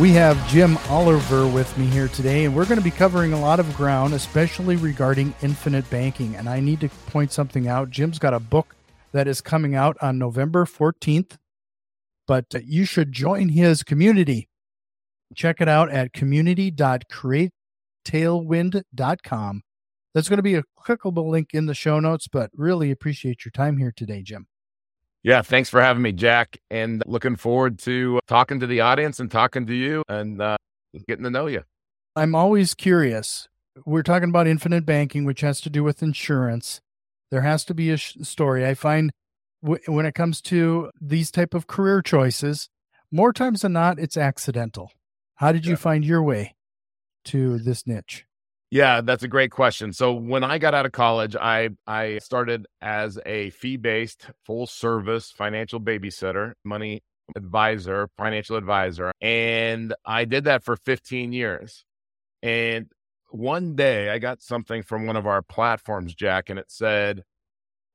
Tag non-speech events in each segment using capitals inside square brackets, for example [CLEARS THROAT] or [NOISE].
We have Jim Oliver with me here today, and we're going to be covering a lot of ground, especially regarding infinite banking. And I need to point something out. Jim's got a book that is coming out on November 14th, but uh, you should join his community. Check it out at community.createtailwind.com. That's going to be a clickable link in the show notes, but really appreciate your time here today, Jim. Yeah, thanks for having me, Jack. And looking forward to talking to the audience and talking to you and uh, getting to know you. I'm always curious. We're talking about infinite banking, which has to do with insurance. There has to be a sh- story. I find w- when it comes to these type of career choices, more times than not, it's accidental. How did you yeah. find your way to this niche? Yeah, that's a great question. So when I got out of college, I I started as a fee-based full service financial babysitter, money advisor, financial advisor, and I did that for 15 years. And one day I got something from one of our platforms, Jack, and it said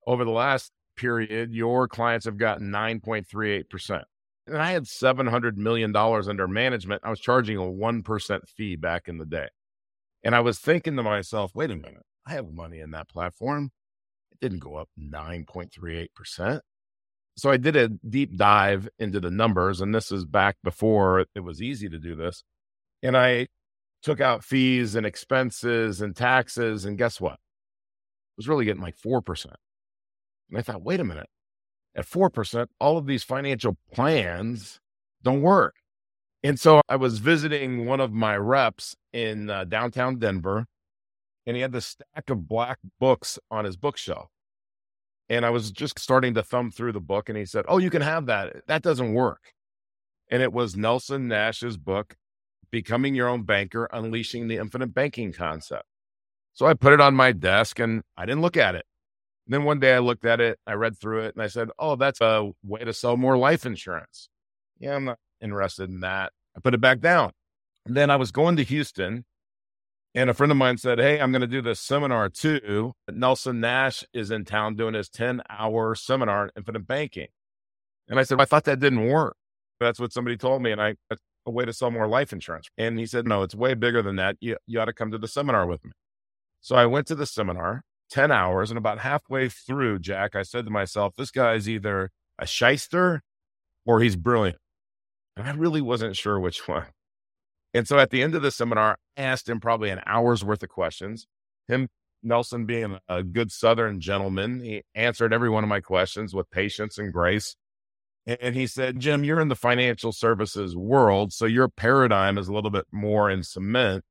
over the last period your clients have gotten 9.38%. And I had $700 million under management. I was charging a 1% fee back in the day. And I was thinking to myself, wait a minute, I have money in that platform. It didn't go up 9.38%. So I did a deep dive into the numbers, and this is back before it was easy to do this. And I took out fees and expenses and taxes. And guess what? I was really getting like 4%. And I thought, wait a minute, at 4%, all of these financial plans don't work. And so I was visiting one of my reps in uh, downtown Denver, and he had this stack of black books on his bookshelf. And I was just starting to thumb through the book, and he said, Oh, you can have that. That doesn't work. And it was Nelson Nash's book, Becoming Your Own Banker Unleashing the Infinite Banking Concept. So I put it on my desk and I didn't look at it. And then one day I looked at it, I read through it, and I said, Oh, that's a way to sell more life insurance. Yeah, I'm not interested in that. I put it back down. And then I was going to Houston, and a friend of mine said, Hey, I'm going to do this seminar too. Nelson Nash is in town doing his 10 hour seminar on infinite banking. And I said, I thought that didn't work. That's what somebody told me. And I, that's a way to sell more life insurance. And he said, No, it's way bigger than that. You, you ought to come to the seminar with me. So I went to the seminar, 10 hours. And about halfway through, Jack, I said to myself, This guy's either a shyster or he's brilliant. And I really wasn't sure which [LAUGHS] one. And so at the end of the seminar, I asked him probably an hour's worth of questions. Him, Nelson, being a good Southern gentleman, he answered every one of my questions with patience and grace. And he said, Jim, you're in the financial services world, so your paradigm is a little bit more in cement.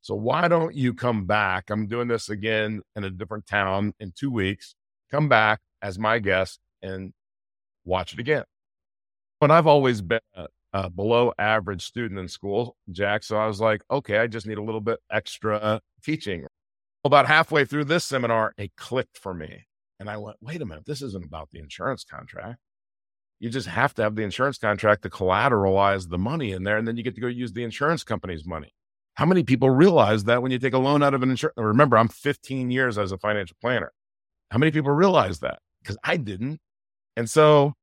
So why don't you come back? I'm doing this again in a different town in two weeks. Come back as my guest and watch it again. But I've always been a, a below average student in school, Jack. So I was like, okay, I just need a little bit extra teaching. About halfway through this seminar, it clicked for me. And I went, wait a minute, this isn't about the insurance contract. You just have to have the insurance contract to collateralize the money in there, and then you get to go use the insurance company's money. How many people realize that when you take a loan out of an insurance? Remember, I'm 15 years as a financial planner. How many people realize that? Because I didn't. And so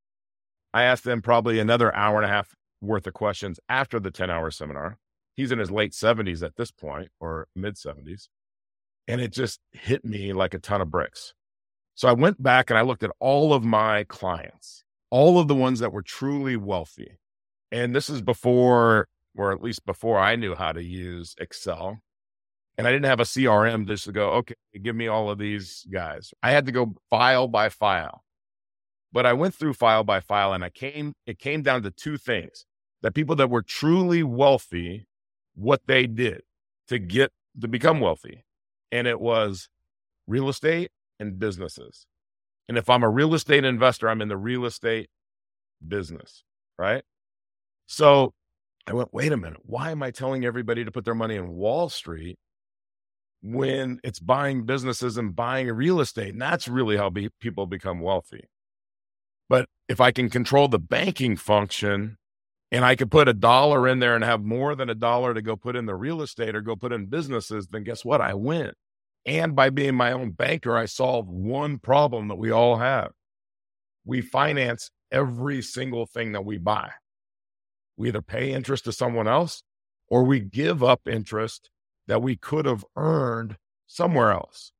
I asked them probably another hour and a half worth of questions after the 10 hour seminar. He's in his late 70s at this point or mid 70s. And it just hit me like a ton of bricks. So I went back and I looked at all of my clients, all of the ones that were truly wealthy. And this is before, or at least before I knew how to use Excel. And I didn't have a CRM just to go, okay, give me all of these guys. I had to go file by file. But I went through file by file and I came, it came down to two things that people that were truly wealthy, what they did to get to become wealthy. And it was real estate and businesses. And if I'm a real estate investor, I'm in the real estate business, right? So I went, wait a minute, why am I telling everybody to put their money in Wall Street when it's buying businesses and buying real estate. And that's really how be, people become wealthy. But if I can control the banking function and I could put a dollar in there and have more than a dollar to go put in the real estate or go put in businesses, then guess what? I win. And by being my own banker, I solve one problem that we all have. We finance every single thing that we buy. We either pay interest to someone else or we give up interest that we could have earned somewhere else.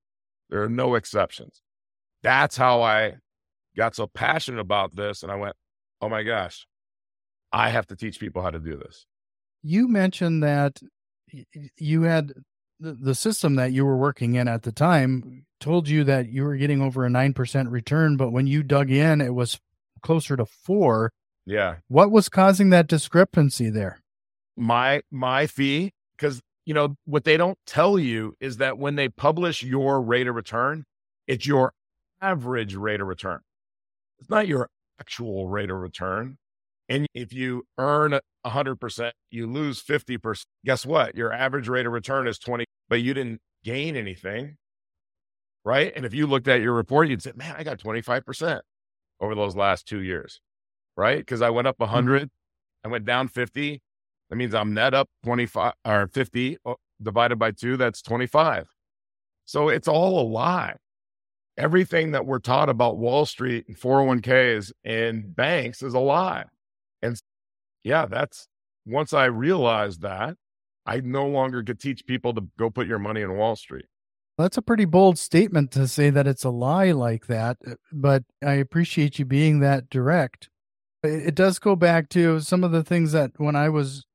There are no exceptions. That's how I got so passionate about this. And I went, oh my gosh, I have to teach people how to do this. You mentioned that you had the system that you were working in at the time told you that you were getting over a 9% return, but when you dug in, it was closer to four. Yeah. What was causing that discrepancy there? My, my fee, because you know, what they don't tell you is that when they publish your rate of return, it's your average rate of return. It's not your actual rate of return. And if you earn 100%, you lose 50%. Guess what? Your average rate of return is 20, but you didn't gain anything. Right. And if you looked at your report, you'd say, man, I got 25% over those last two years. Right. Because I went up 100, mm-hmm. I went down 50, that means I'm net up 25 or 50 divided by two, that's 25. So it's all a lie. Everything that we're taught about Wall Street and 401ks and banks is a lie. And yeah, that's once I realized that, I no longer could teach people to go put your money in Wall Street. That's a pretty bold statement to say that it's a lie like that, uh, but I appreciate you being that direct. It does go back to some of the things that when I was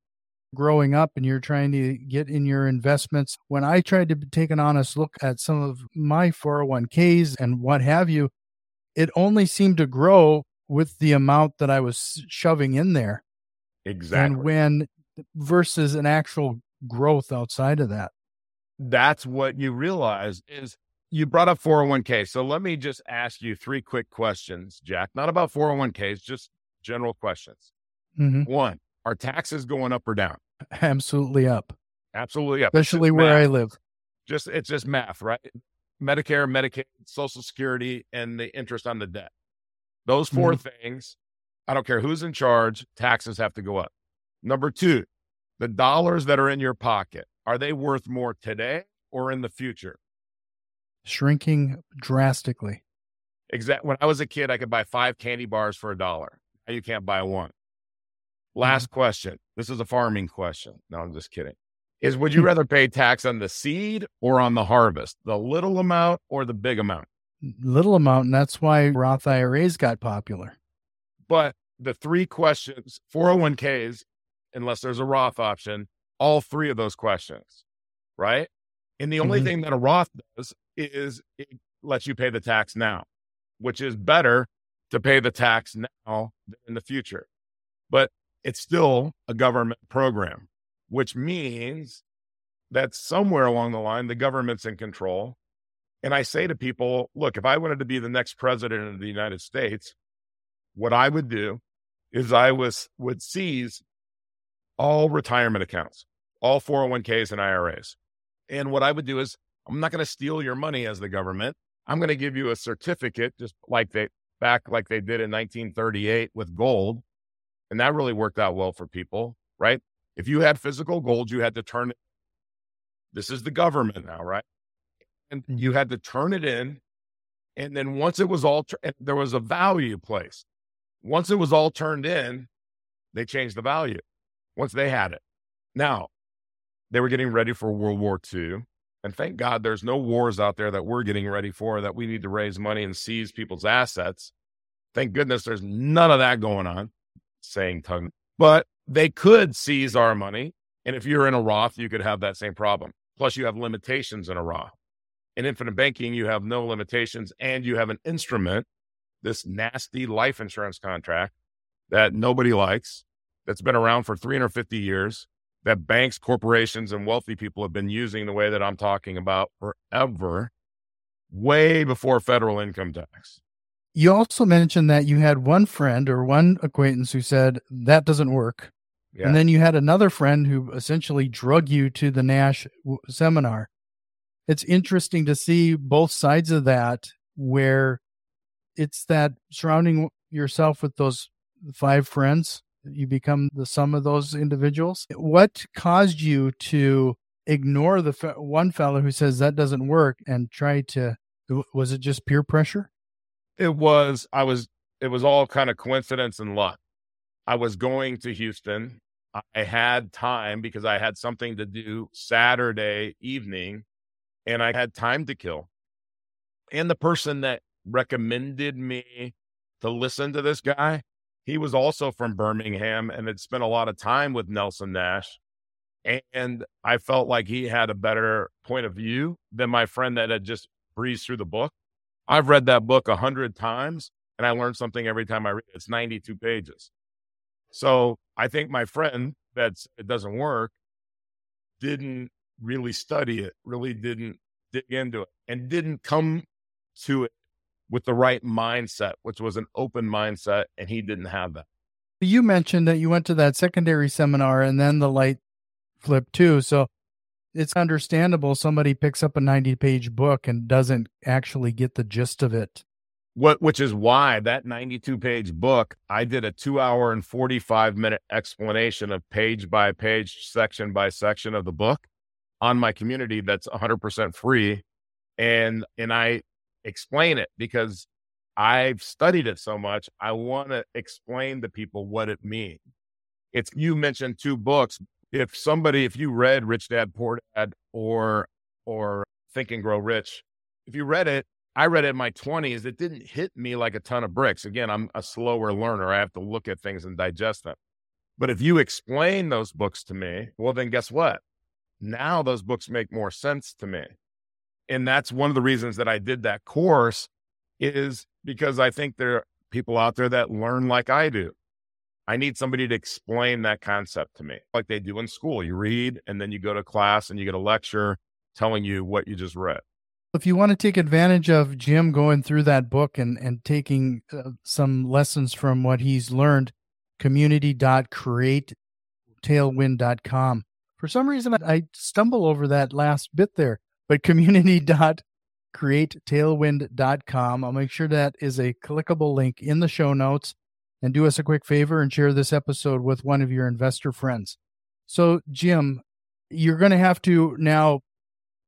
growing up and you're trying to get in your investments, when I tried to take an honest look at some of my 401ks and what have you, it only seemed to grow with the amount that I was shoving in there. Exactly. And when versus an actual growth outside of that. That's what you realize is you brought up 401k. So let me just ask you three quick questions, Jack, not about 401ks, just general questions. Mm-hmm. One, are taxes going up or down? Absolutely up. Absolutely up. Especially where math. I live. Just it's just math, right? Medicare, Medicaid, Social Security, and the interest on the debt. Those 4 mm-hmm. things, I don't care who's in charge, taxes have to go up. Number two, the dollars that are in your pocket, are they worth more today or in the future? Shrinking drastically. Exactly. When I was a kid, I could buy five candy bars for a dollar. Now you can't buy one. Last mm-hmm. question. This is a farming question. No, I'm just kidding. Is would you rather pay tax on the seed or on the harvest? The little amount or the big amount? Little amount. And that's why Roth IRAs got popular. But the three questions 401ks, unless there's a Roth option, all three of those questions, right? And the only mm-hmm. thing that a Roth does is it lets you pay the tax now, which is better to pay the tax now than in the future. But it's still a government program, which means that somewhere along the line, the government's in control. And I say to people, look, if I wanted to be the next president of the United States, what I would do is I was would seize all retirement accounts, all 401ks and IRAs. And what I would do is I'm not going to steal your money as the government. I'm going to give you a certificate, just like they back like they did in 1938 with gold, and that really worked out well for people, right? If you had physical gold, you had to turn it. This is the government now, right? And you had to turn it in. And then once it was all, there was a value placed. Once it was all turned in, they changed the value once they had it. Now, they were getting ready for World War II. And thank God there's no wars out there that we're getting ready for that we need to raise money and seize people's assets. Thank goodness there's none of that going on saying tongue, but they could seize our money. And if you're in a Roth, you could have that same problem. Plus, you have limitations in a Roth. In infinite banking, you have no limitations and you have an instrument, this nasty life insurance contract that nobody likes, that's been around for 350 years, that banks, corporations, and wealthy people have been using the way that I'm talking about forever, way before federal income tax. You also mentioned that you had one friend or one acquaintance who said that doesn't work. Yeah. And then you had another friend who essentially drug you to the Nash seminar. It's interesting to see both sides of that where it's that surrounding yourself with those five friends you become the sum of those individuals. What caused you to ignore the fe- one fellow who says that doesn't work and try to was it just peer pressure? It was i was it was all kind of coincidence and luck. I was going to houston. I had time because i had something to do saturday evening and i had time to kill and the person that recommended me to listen to this guy he was also from birmingham and had spent a lot of time with nelson nash and I felt like he had a better point of view than my friend that had just breezed through the book. I've read that book a hundred times and I learned something every time I read it. It's 92 pages. So I think my friend that it doesn't work didn't really study it, really didn't dig into it, and didn't come to it with the right mindset, which was an open mindset. And he didn't have that. You mentioned that you went to that secondary seminar and then the light flipped too. So it's understandable somebody picks up a 90 page book and doesn't actually get the gist of it. What, which is why that 92 page book, I did a two hour and 45 minute explanation of page by page, section by section of the book on my community that's 100% free. And, and I explain it because I've studied it so much. I want to explain to people what it means. It's, you mentioned two books, if somebody, if you read Rich Dad Poor Dad or or Think and Grow Rich, if you read it, I read it in my 20s. It didn't hit me like a ton of bricks. Again, I'm a slower learner. I have to look at things and digest them. But if you explain those books to me, well, then guess what? Now those books make more sense to me. And that's one of the reasons that I did that course is because I think there are people out there that learn like I do. I need somebody to explain that concept to me, like they do in school. You read and then you go to class and you get a lecture telling you what you just read. If you want to take advantage of Jim going through that book and, and taking uh, some lessons from what he's learned, community.createtailwind.com. For some reason, I stumble over that last bit there, but [LAUGHS] community.createtailwind.com. I'll make sure that is a clickable link in the show notes and do us a quick favor and share this episode with one of your investor friends. So, Jim, you're going to have to now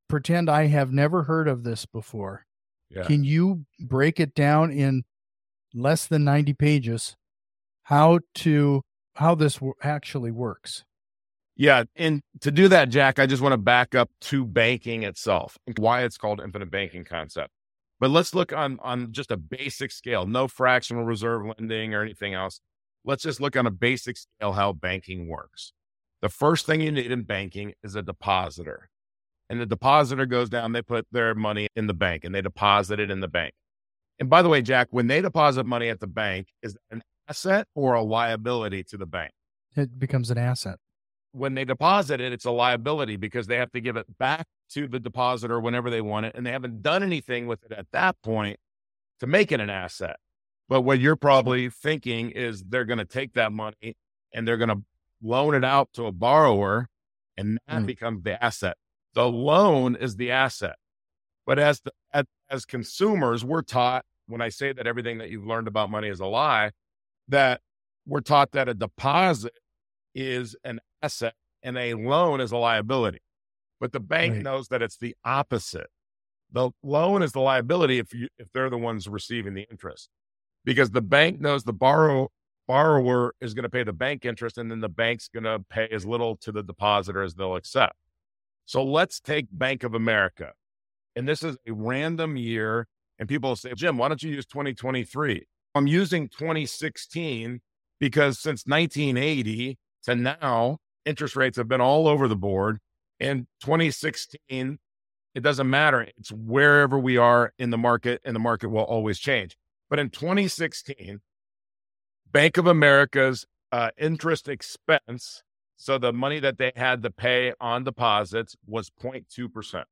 pretend I have never heard of this before. Yeah. Can you break it down in less than 90 pages how to how this actually works? Yeah, and to do that, Jack, I just want to back up to banking itself, why it's called infinite banking concept. But let's look on on just a basic scale, no fractional reserve lending or anything else. Let's just look on a basic scale how banking works. The first thing you need in banking is a depositor. And the depositor goes down, they put their money in the bank and they deposit it in the bank. And by the way, Jack, when they deposit money at the bank, is that an asset or a liability to the bank? It becomes an asset. When they deposit it, it's a liability because they have to give it back to the depositor whenever they want it, and they haven't done anything with it at that point to make it an asset. But what you're probably thinking is they're going to take that money and they're going to loan it out to a borrower, and that mm. becomes the asset. The loan is the asset. But as the, as, as consumers, we're taught when I say that everything that you've learned about money is a lie, that we're taught that a deposit is an asset and a loan is a liability. But the bank right. knows that it's the opposite. The loan is the liability if you if they're the ones receiving the interest. Because the bank knows the borrow borrower is going to pay the bank interest and then the bank's going to pay as little to the depositor as they'll accept. So let's take Bank of America. And this is a random year. And people say, Jim, why don't you use 2023? I'm using 2016 because since 1980 to now, interest rates have been all over the board in 2016, it doesn't matter. It's wherever we are in the market, and the market will always change. But in 2016, Bank of America's uh, interest expense, so the money that they had to pay on deposits was 0.2%.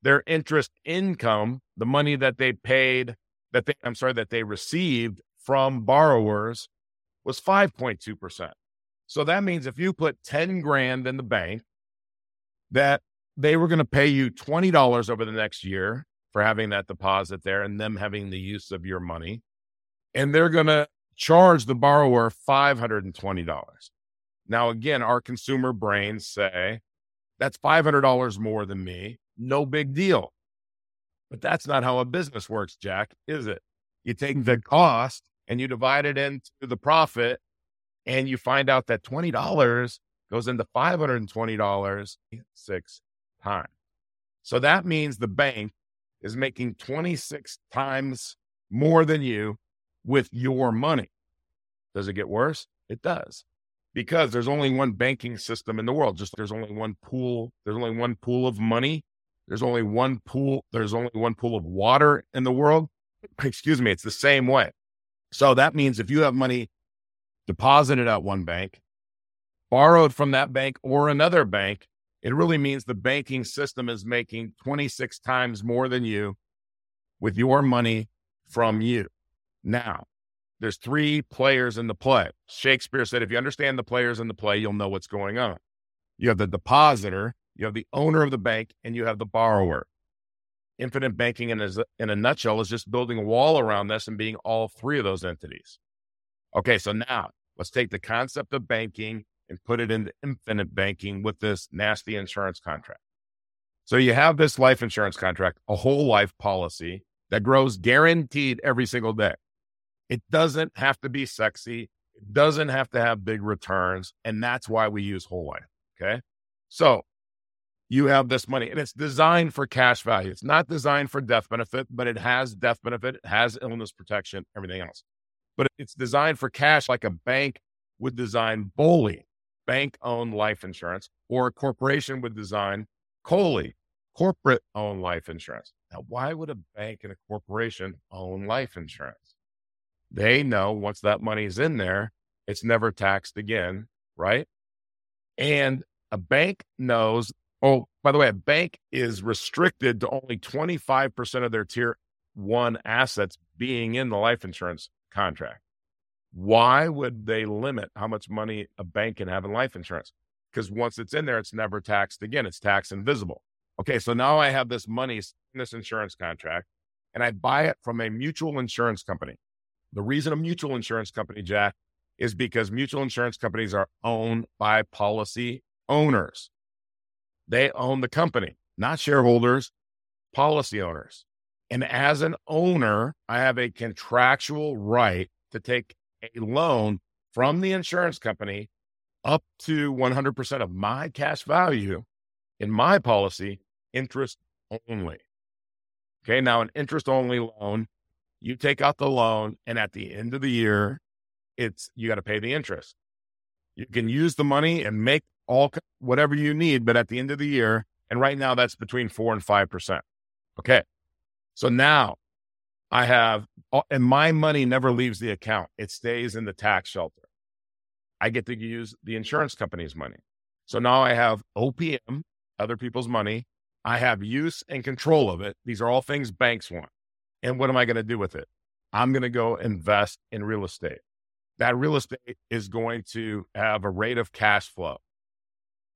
Their interest income, the money that they paid, that they, I'm sorry, that they received from borrowers was 5.2%. So that means if you put 10 grand in the bank that they were going to pay you $20 over the next year for having that deposit there and them having the use of your money. And they're going to charge the borrower $520. Now, again, our consumer brains say that's $500 more than me. No big deal. But that's not how a business works, Jack, is it? You take the cost and you divide it into the profit, and you find out that $20 goes into $520 six times. So that means the bank is making 26 times more than you with your money. Does it get worse? It does. Because there's only one banking system in the world. Just there's only one pool, there's only one pool of money. There's only one pool, there's only one pool of water in the world. [CLEARS THROAT] Excuse me, it's the same way. So that means if you have money deposited at one bank, borrowed from that bank or another bank, it really means the banking system is making 26 times more than you with your money from you. Now, there's three players in the play. Shakespeare said, if you understand the players in the play, you'll know what's going on. You have the depositor, you have the owner of the bank, and you have the borrower. Infinite banking in a, in a nutshell is just building a wall around this and being all three of those entities. Okay, so now let's take the concept of banking and put it into infinite banking with this nasty insurance contract. So you have this life insurance contract, a whole life policy that grows guaranteed every single day. It doesn't have to be sexy. It doesn't have to have big returns. And that's why we use whole life. Okay. So you have this money and it's designed for cash value. It's not designed for death benefit, but it has death benefit, it has illness protection, everything else. But it's designed for cash like a bank would design BOLI bank owned life insurance, or a corporation would design COLI, corporate owned life insurance. Now, why would a bank and a corporation own life insurance? They know once that money is in there, it's never taxed again, right? And a bank knows, oh, by the way, a bank is restricted to only 25% of their tier one assets being in the life insurance contract. Why would they limit how much money a bank can have in life insurance? Because once it's in there, it's never taxed again. It's tax invisible. Okay, so now I have this money in this insurance contract and I buy it from a mutual insurance company. The reason a mutual insurance company, Jack, is because mutual insurance companies are owned by policy owners. They own the company, not shareholders, policy owners. And as an owner, I have a contractual right to take a loan from the insurance company up to 100% of my cash value in my policy, interest only. Okay. Now, an interest only loan, you take out the loan, and at the end of the year, it's you got to pay the interest. You can use the money and make all whatever you need, but at the end of the year, and right now that's between four and five percent. Okay. So now I have, uh, and my money never leaves the account. It stays in the tax shelter. I get to use the insurance company's money. So now I have OPM, other people's money. I have use and control of it. These are all things banks want. And what am I going to do with it? I'm going to go invest in real estate. That real estate is going to have a rate of cash flow.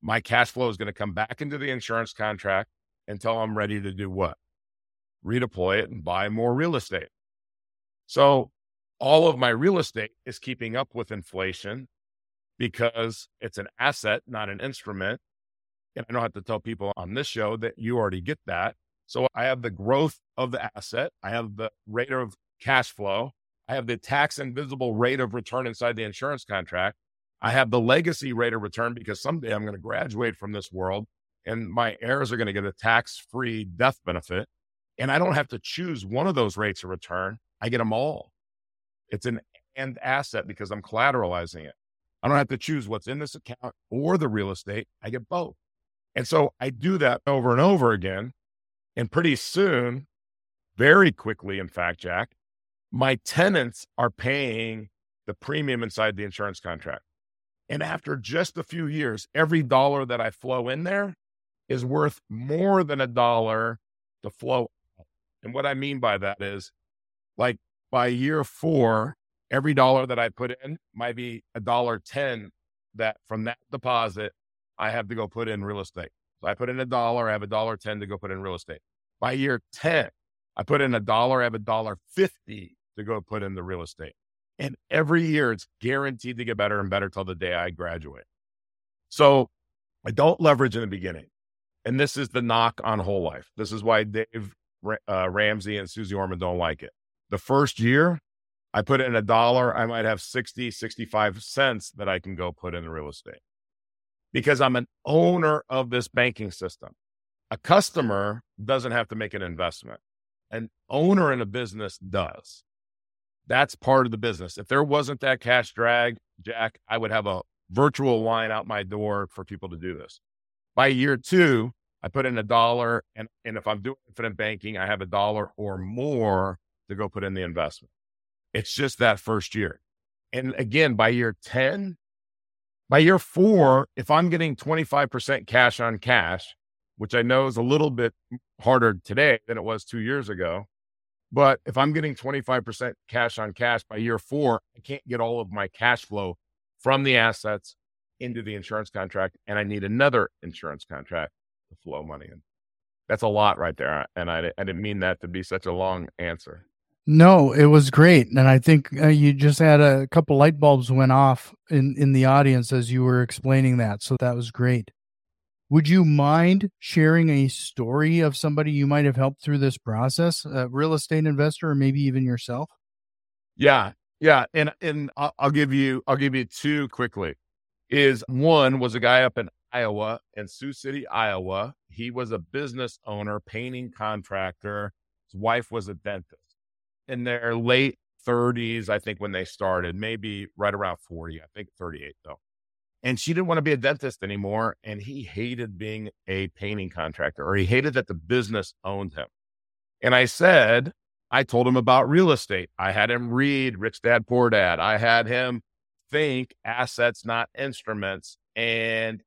My cash flow is going to come back into the insurance contract until I'm ready to do what? Redeploy it and buy more real estate. So all of my real estate is keeping up with inflation because it's an asset, not an instrument. And I don't have to tell people on this show that you already get that. So I have the growth of the asset, I have the rate of cash flow, I have the tax invisible rate of return inside the insurance contract. I have the legacy rate of return because someday I'm going to graduate from this world and my heirs are going to get a tax free death benefit. And I don't have to choose one of those rates of return. I get them all. It's an and asset because I'm collateralizing it. I don't have to choose what's in this account or the real estate. I get both. And so I do that over and over again. And pretty soon, very quickly, in fact, Jack, my tenants are paying the premium inside the insurance contract. And after just a few years, every dollar that I flow in there is worth more than a dollar to flow and what I mean by that is like by year four, every dollar that I put in might be a dollar 10 that from that deposit, I have to go put in real estate. So I put in a dollar, I have a dollar 10 to go put in real estate. By year 10, I put in a dollar, I have a dollar 50 to go put in the real estate. And every year it's guaranteed to get better and better till the day I graduate. So I don't leverage in the beginning. And this is the knock on whole life. This is why Dave uh, Ramsey and Suze Orman don't like it. The first year, I put in a dollar, I might have 60, 65 cents that I can go put in real estate because I'm an owner of this banking system. A customer doesn't have to make an investment, an owner in a business does. That's part of the business. If there wasn't that cash drag, Jack, I would have a virtual line out my door for people to do this. By year two, I put in a dollar, and, and if I'm doing infinite banking, I have a dollar or more to go put in the investment. It's just that first year. And again, by year 10, by year four, if I'm getting 25% cash on cash, which I know is a little bit harder today than it was two years ago, but if I'm getting 25% cash on cash by year four, I can't get all of my cash flow from the assets into the insurance contract. And I need another insurance contract to flow money in. That's a lot right there. And I, I didn't mean that to be such a long answer. No, it was great, and I think uh, you just had a couple light bulbs went off in in the audience as you were explaining that. So that was great. Would you mind sharing a story of somebody you might have helped through this process, a real estate investor, or maybe even yourself? Yeah, yeah, and and I'll, I'll give you I'll give you two quickly. Is one was a guy up in Iowa in Sioux City, Iowa. He was a business owner, painting contractor. His wife was a dentist in their late 30s, I think, when they started, maybe right around 40, I think 38 though. And she didn't want to be a dentist anymore. And he hated being a painting contractor, or he hated that the business owned him. And I said, I told him about real estate. I had him read Rich Dad Poor Dad. I had him think assets, not instruments. And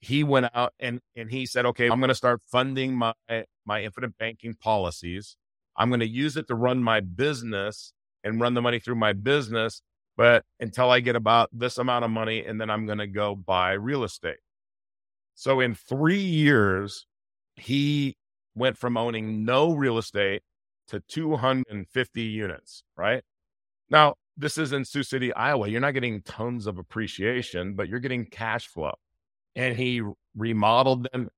he went out and, and he said, okay, I'm going to start funding my, my infinite banking policies. I'm going to use it to run my business and run the money through my business. But until I get about this amount of money, and then I'm going to go buy real estate. So in three years, he went from owning no real estate to 250 units, right? Now, this is in Sioux City, Iowa. You're not getting tons of appreciation, but you're getting cash flow. And he remodeled them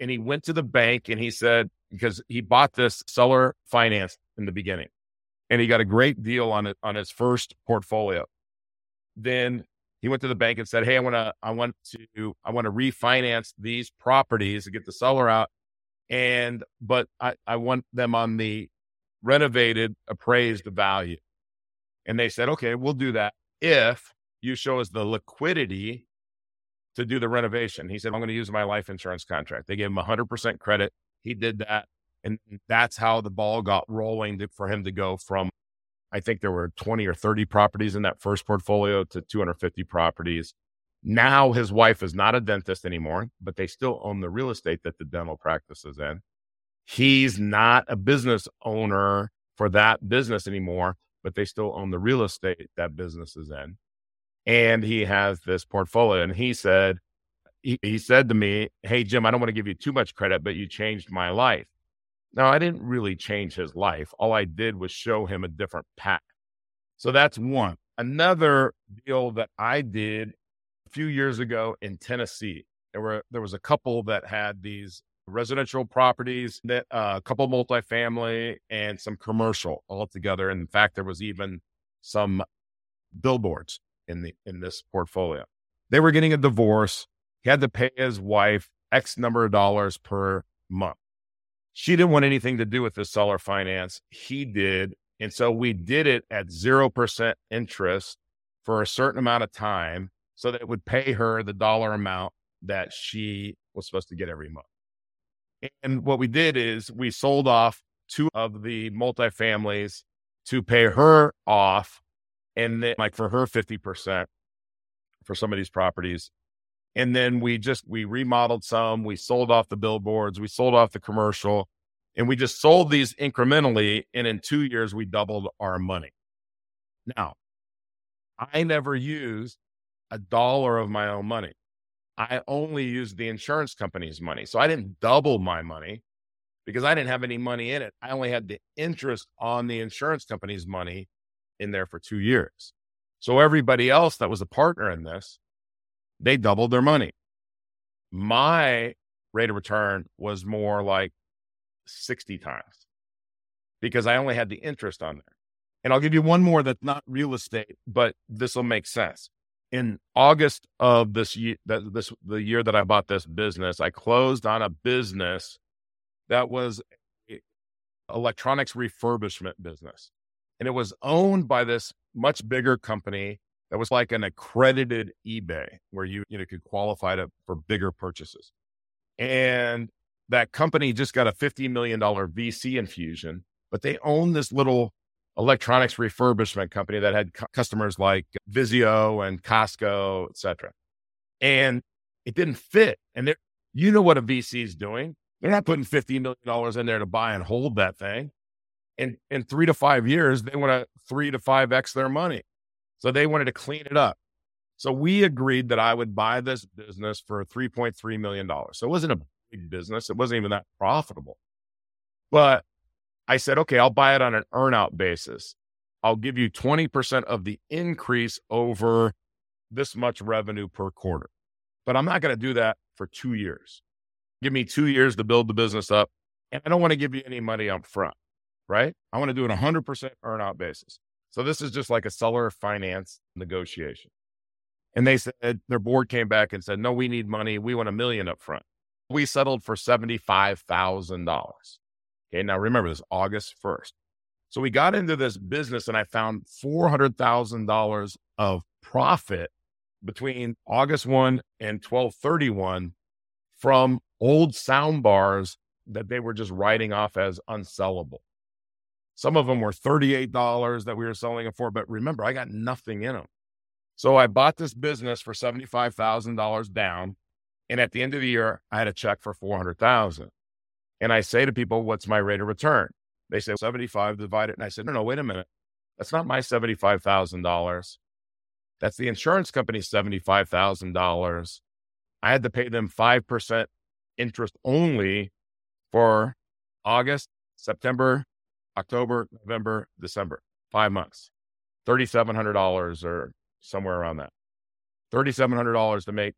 and he went to the bank and he said, because he bought this seller finance in the beginning and he got a great deal on it on his first portfolio. Then he went to the bank and said, Hey, I want to, I want to, I want to refinance these properties to get the seller out. And, but I, I want them on the renovated appraised value. And they said, okay, we'll do that if you show us the liquidity to do the renovation. He said, I'm going to use my life insurance contract. They gave him 100% credit he did that. And that's how the ball got rolling to, for him to go from, I think there were 20 or 30 properties in that first portfolio to 250 properties. Now his wife is not a dentist anymore, but they still own the real estate that the dental practice is in. He's not a business owner for that business anymore, but they still own the real estate that business is in. And he has this portfolio. And he said, he, he said to me, Hey, Jim, I don't want to give you too much credit, but you changed my life. Now, I didn't really change his life. All I did was show him a different path. So that's one. Another deal that I did a few years ago in Tennessee, there were there was a couple that had these residential properties, that uh, a couple multifamily and some commercial all together. And in fact, there was even some billboards in the in this portfolio. They were getting a divorce. He had to pay his wife X number of dollars per month. She didn't want anything to do with the seller finance. He did. And so we did it at 0% interest for a certain amount of time so that it would pay her the dollar amount that she was supposed to get every month. And what we did is we sold off two of the multifamilies to pay her off and then like for her 50% for some of these properties and then we just we remodeled some we sold off the billboards we sold off the commercial and we just sold these incrementally and in two years we doubled our money now i never used a dollar of my own money I only used the insurance company's money. So I didn't double my money because I didn't have any money in it. I only had the interest on the insurance company's money in there for two years. So everybody else that was a partner in this, they doubled their money. My rate of return was more like 60 times because I only had the interest on there. And I'll give you one more that's not real estate, but this will make sense. In August of this year, that this the year that I bought this business, I closed on a business that was eh, electronics refurbishment business. And it was owned by this much bigger company that was like an accredited eBay where you, you know, could qualify to, for bigger purchases. And that company just got a $50 million VC infusion, but they own this little electronics refurbishment company that had cu- customers like Vizio and Costco, et cetera. And it didn't fit. And you know what a VC is doing. They're not putting $50 million in there to buy and hold that thing. In, in three to five years, they want to three to five X their money. So they wanted to clean it up. So we agreed that I would buy this business for $3.3 million. So it wasn't a big business. It wasn't even that profitable. But I said, okay, I'll buy it on an earnout basis. I'll give you 20% of the increase over this much revenue per quarter. But I'm not going to do that for two years. Give me two years to build the business up. And I don't want to give you any money up front, right? I want to do it 100% earnout basis. So this is just like a seller finance negotiation. And they said, their board came back and said, no, we need money. We want a million up front. We settled for $75,000. Okay. Now remember this August 1st. So we got into this business and I found $400,000 of profit between August 1 and 1231 from old sound bars that they were just writing off as unsellable. Some of them were $38 that we were selling them for, but remember, I got nothing in them. So I bought this business for $75,000 down. And at the end of the year, I had a check for 400,000. And I say to people, what's my rate of return? They say 75 divided. And I said, no, no, wait a minute. That's not my $75,000. That's the insurance company's $75,000. I had to pay them 5% interest only for August, September, October, November, December, five months, $3,700 or somewhere around that. $3,700 to make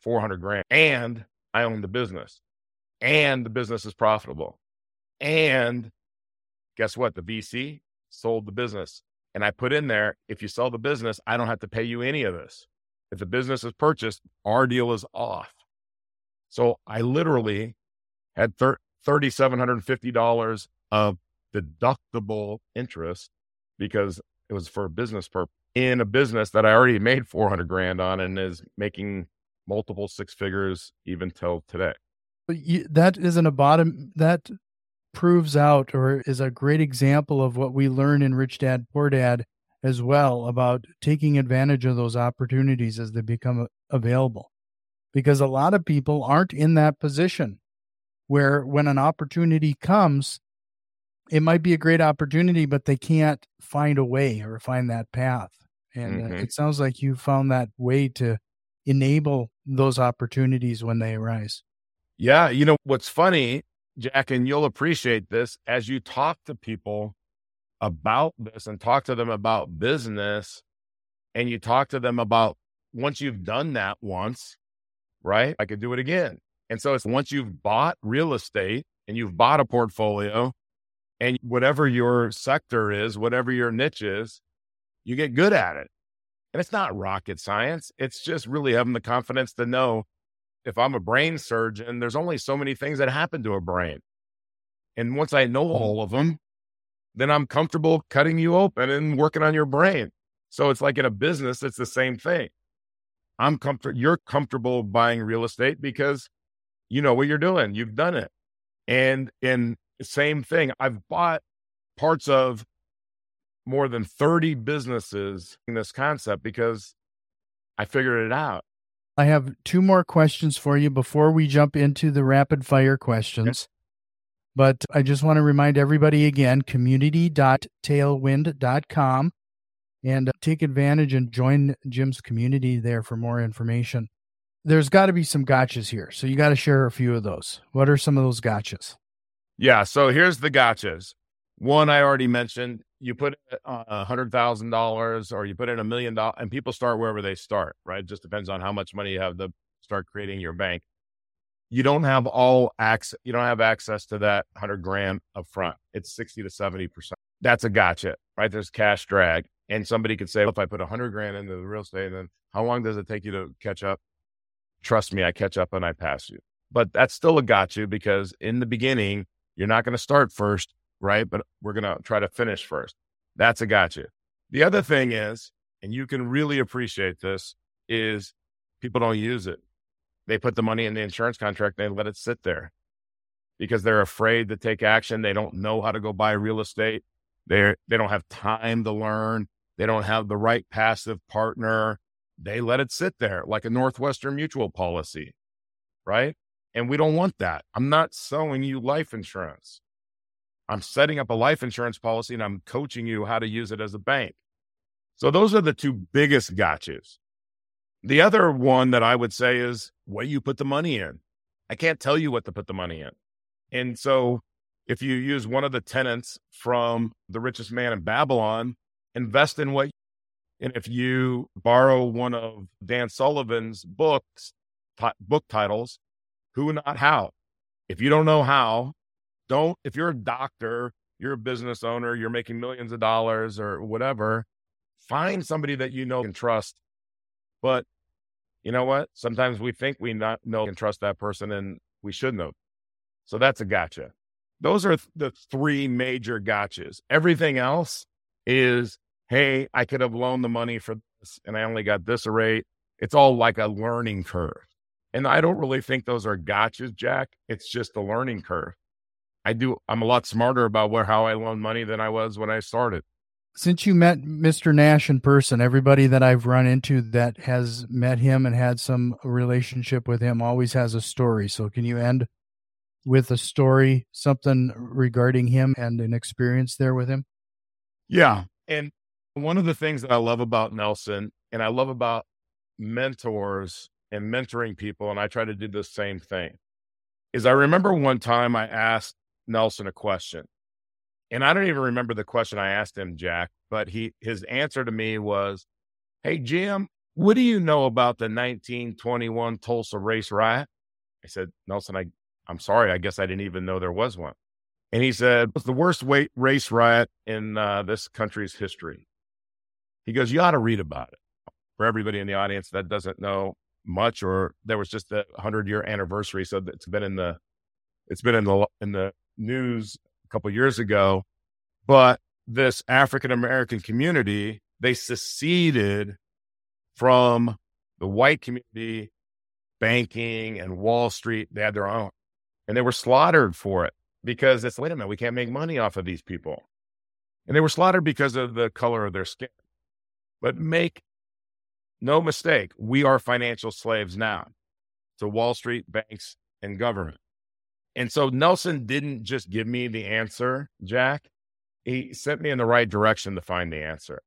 400 grand. And I own the business and the business is profitable. And guess what? The VC sold the business. And I put in there, if you sell the business, I don't have to pay you any of this. If the business is purchased, our deal is off. So I literally had $3,750 of deductible interest because it was for a business purpose in a business that I already made 400 grand on and is making multiple six figures even till today. That isn't a bottom that proves out or is a great example of what we learn in Rich Dad Poor Dad as well about taking advantage of those opportunities as they become available. Because a lot of people aren't in that position where when an opportunity comes, it might be a great opportunity, but they can't find a way or find that path. And uh, mm-hmm. it sounds like you found that way to enable those opportunities when they arise. Yeah. You know, what's funny, Jack, and you'll appreciate this as you talk to people about this and talk to them about business and you talk to them about once you've done that once, right? I could do it again. And so it's once you've bought real estate and you've bought a portfolio and whatever your sector is, whatever your niche is, you get good at it. And it's not rocket science. It's just really having the confidence to know if I'm a brain surgeon, there's only so many things that happen to a brain. And once I know all of them, then I'm comfortable cutting you open and working on your brain. So it's like in a business, it's the same thing. I'm comfortable. You're comfortable buying real estate because you know what you're doing. You've done it. And in same thing. I've bought parts of more than 30 businesses in this concept because I figured it out. I have two more questions for you before we jump into the rapid fire questions. But I just want to remind everybody again community.tailwind.com and uh, take advantage and join Jim's community there for more information. there's got to be some gotchas here. So you got to share a few of those. What are some of those gotchas? Yeah. So here's the gotchas. One I already mentioned. You put a hundred thousand dollars, or you put in a million dollars, and people start wherever they start. Right. It just depends on how much money you have to start creating your bank. You don't have all access. You don't have access to that hundred grand up front. It's sixty to seventy percent. That's a gotcha. Right. There's cash drag, and somebody could say, well, if I put a hundred grand into the real estate, then how long does it take you to catch up? Trust me, I catch up and I pass you. But that's still a got you because in the beginning, you're not going to start first, right? But we're going to try to finish first. That's a gotcha. The other thing is, and you can really appreciate this, is people don't use it. They put the money in the insurance contract, they let it sit there because they're afraid to take action. They don't know how to go buy real estate. They they don't have time to learn. They don't have the right passive partner they let it sit there like a Northwestern Mutual policy, right? And we don't want that. I'm not selling you life insurance. I'm setting up a life insurance policy and I'm coaching you how to use it as a bank. So those are the two biggest gotchas. The other one that I would say is what you put the money in. I can't tell you what to put the money in. And so if you use one of the tenants from The Richest Man in Babylon, invest in what and if you borrow one of Dan Sullivan's books, t- book titles, who not how? If you don't know how, don't, if you're a doctor, you're a business owner, you're making millions of dollars or whatever, find somebody that you know and trust. But you know what? Sometimes we think we not know and trust that person and we shouldn't have. So that's a gotcha. Those are the three major gotchas. Everything else is hey, I could have loaned the money for this and I only got this rate. It's all like a learning curve. And I don't really think those are gotchas, Jack. It's just a learning curve. I do, I'm a lot smarter about where, how I loan money than I was when I started. Since you met Mr. Nash in person, everybody that I've run into that has met him and had some relationship with him always has a story. So can you end with a story, something regarding him and an experience there with him? Yeah. And one of the things that I love about Nelson and I love about mentors and mentoring people, and I try to do the same thing, is I remember one time I asked Nelson a question. And I don't even remember the question I asked him, Jack, but he his answer to me was, Hey Jim, what do you know about the 1921 Tulsa race riot? I said, Nelson, I, I'm sorry, I guess I didn't even know there was one. And he said, It's the worst race riot in uh, this country's history. He goes, You ought to read about it. For everybody in the audience that doesn't know much, or there was just a hundred year anniversary. So it's been in the it's been in the in the news a couple years ago. But this African American community, they seceded from the white community, banking and Wall Street. They had their own. And they were slaughtered for it because it's wait a minute, we can't make money off of these people. And they were slaughtered because of the color of their skin. But make no mistake, we are financial slaves now to Wall Street, banks, and government. And so Nelson didn't just give me the answer, Jack. He sent me in the right direction to find the answer.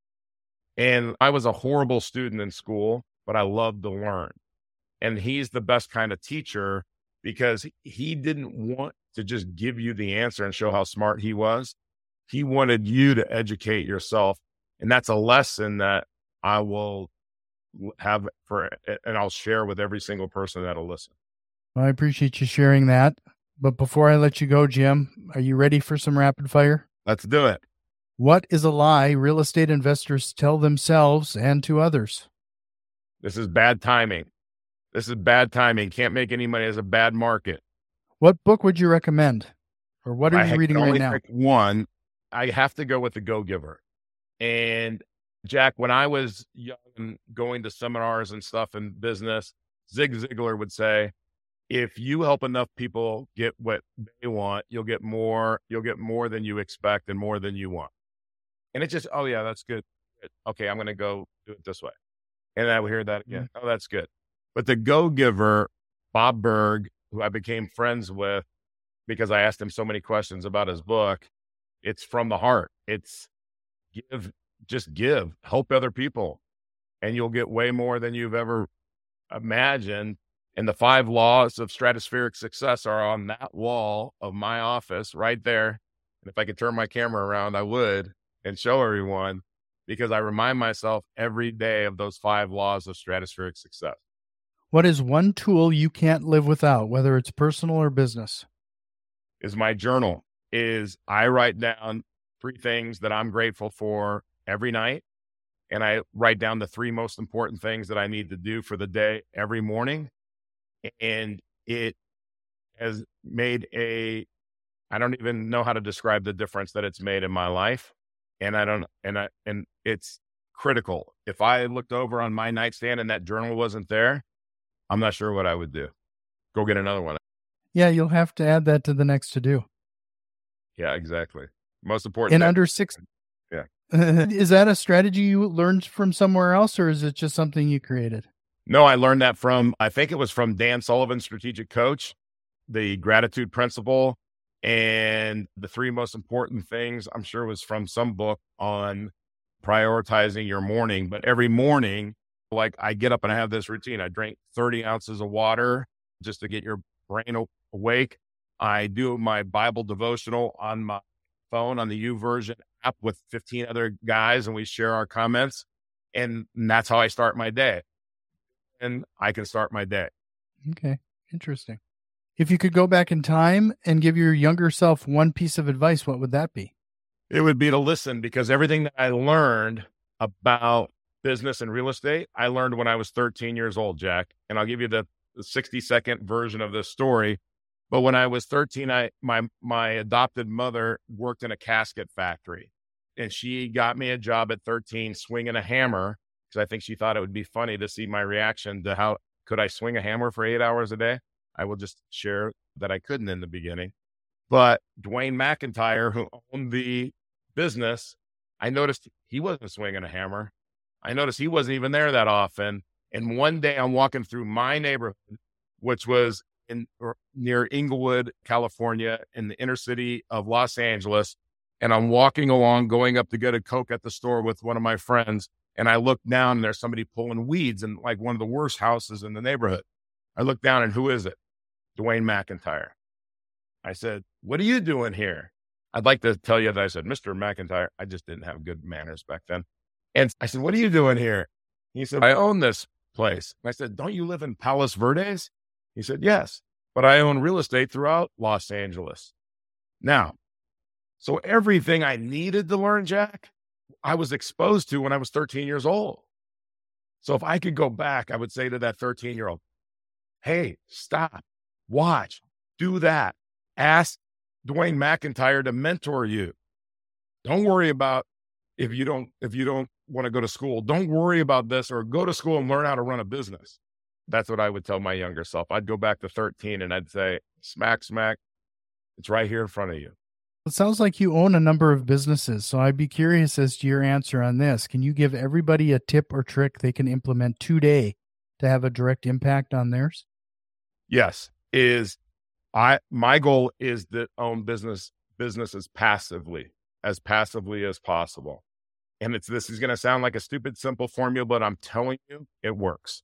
And I was a horrible student in school, but I loved to learn. And he's the best kind of teacher because he didn't want to just give you the answer and show how smart he was. He wanted you to educate yourself and that's a lesson that I will have for, and I'll share with every single person that'll listen. Well, I appreciate you sharing that. But before I let you go, Jim, are you ready for some rapid fire? Let's do it. What is a lie real estate investors tell themselves and to others? This is bad timing. This is bad timing. Can't make any money. It's a bad market. What book would you recommend? Or what are I you reading right now? One, I have to go with The Go Giver. And Jack, when I was young and going to seminars and stuff in business, Zig Ziglar would say, if you help enough people get what they want, you'll get more, you'll get more than you expect and more than you want. And it just, oh yeah, that's good. Okay, I'm going to go do it this way. And I would hear that again. Mm-hmm. Oh, that's good. But the go giver, Bob Burg, who I became friends with because I asked him so many questions about his book, it's from the heart. It's give, just give, help other people, and you'll get way more than you've ever imagined And the five laws of stratospheric success are on that wall of my office right there. And if I could turn my camera around, I would and show everyone because I remind myself every day of those five laws of stratospheric success. What is one tool you can't live without, whether it's personal or business? Is my journal. Is I write down three things that I'm grateful for every night. And I write down the three most important things that I need to do for the day every morning and it has made a I don't even know how to describe the difference that it's made in my life. And I don't and I and it's critical. If I looked over on my nightstand and that journal wasn't there, I'm not sure what I would do. Go get another one. Yeah, you'll have to add that to the next to do. Yeah, exactly. Most important. In under six. [LAUGHS] Is that a strategy you learned from somewhere else or is it just something you created? No, I learned that from, I think it was from Dan Sullivan, strategic coach, the gratitude principle. And the three most important things, I'm sure, was from some book on prioritizing your morning. But every morning, like I get up and I have this routine. I drink 30 ounces of water just to get your brain awake. I do my Bible devotional on my phone on the YouVersion app with 15 other guys, and we share our comments. And that's how I start my day and I can start my day. Okay. Interesting. If you could go back in time and give your younger self one piece of advice, what would that be? It would be to listen because everything that I learned about business and real estate, I learned when I was 13 years old, Jack. And I'll give you the, the 60 second version of this story. But when I was 13, I my my adopted mother worked in a casket factory. And she got me a job at 13 swinging a hammer because I think she thought it would be funny to see my reaction to how could I swing a hammer for eight hours a day. I will just share that I couldn't in the beginning. But Dwayne McIntyre, who owned the business, I noticed he wasn't swinging a hammer. I noticed he wasn't even there that often. And one day I'm walking through my neighborhood, which was in near Inglewood, California, in the inner city of Los Angeles. And I'm walking along, going up to get a Coke at the store with one of my friends. And I look down and there's somebody pulling weeds in like one of the worst houses in the neighborhood. I look down and who is it? Dwayne McIntyre. I said, What are you doing here? I'd like to tell you that I said, Mr. McIntyre, I just didn't have good manners back then. And I said, What are you doing here? He said, I own this place. And I said, Don't you live in Palos Verdes? He said, Yes, but I own real estate throughout Los Angeles. Now, so everything I needed to learn, Jack, I was exposed to when I was 13 years old. So if I could go back, I would say to that 13 year old, Hey, stop, watch, do that. Ask Dwayne McIntyre to mentor you. Don't worry about if you don't, if you don't want to go to school, don't worry about this or go to school and learn how to run a business. That's what I would tell my younger self. I'd go back to 13 and I'd say, smack, smack. It's right here in front of you. It sounds like you own a number of businesses, so I'd be curious as to your answer on this. Can you give everybody a tip or trick they can implement today to have a direct impact on theirs? Yes, is I my goal is to own business businesses passively, as passively as possible. And it's this is going to sound like a stupid simple formula, but I'm telling you it works.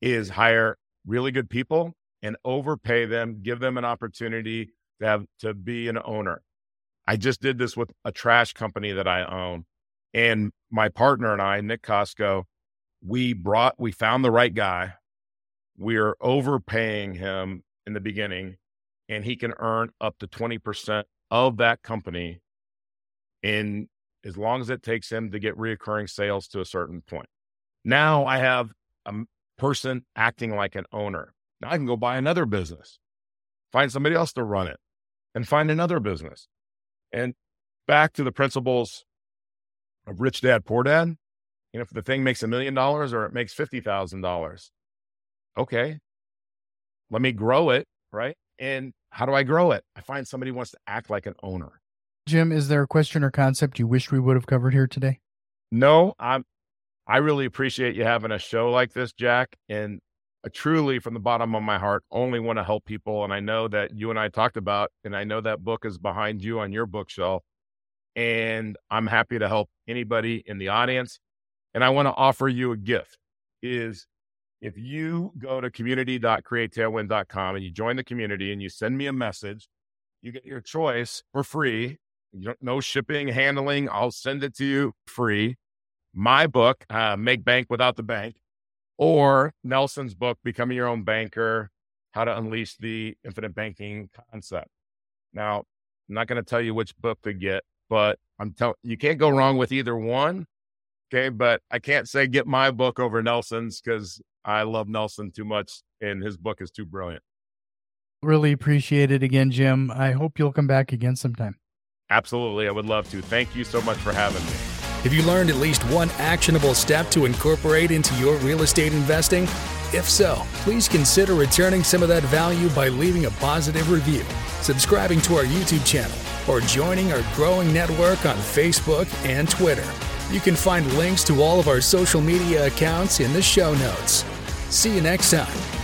Is hire really good people and overpay them, give them an opportunity to have to be an owner I just did this with a trash company that I own. And my partner and I, Nick Costco, we brought, we found the right guy. We are overpaying him in the beginning, and he can earn up to 20% of that company in as long as it takes him to get reoccurring sales to a certain point. Now I have a person acting like an owner. Now I can go buy another business, find somebody else to run it, and find another business. And back to the principles of rich dad, poor dad. You know, if the thing makes a million dollars or it makes $50,000, okay, let me grow it. Right. And how do I grow it? I find somebody wants to act like an owner. Jim, is there a question or concept you wish we would have covered here today? No, I'm, I really appreciate you having a show like this, Jack. And I truly, from the bottom of my heart, only want to help people. And I know that you and I talked about, and I know that book is behind you on your bookshelf. And I'm happy to help anybody in the audience. And I want to offer you a gift is if you go to community.createtailwind.com and you join the community and you send me a message, you get your choice for free. You don't no shipping, handling. I'll send it to you free. My book, uh, Make Bank Without the Bank, or Nelson's book, Becoming Your Own Banker: How to Unleash the Infinite Banking Concept. Now, I'm not going to tell you which book to get, but I'm telling you can't go wrong with either one. Okay, but I can't say get my book over Nelson's because I love Nelson too much and his book is too brilliant. Really appreciate it again, Jim. I hope you'll come back again sometime. Absolutely. I would love to. Thank you so much for having me. Have you learned at least one actionable step to incorporate into your real estate investing? If so, please consider returning some of that value by leaving a positive review, subscribing to our YouTube channel, or joining our growing network on Facebook and Twitter. You can find links to all of our social media accounts in the show notes. See you next time.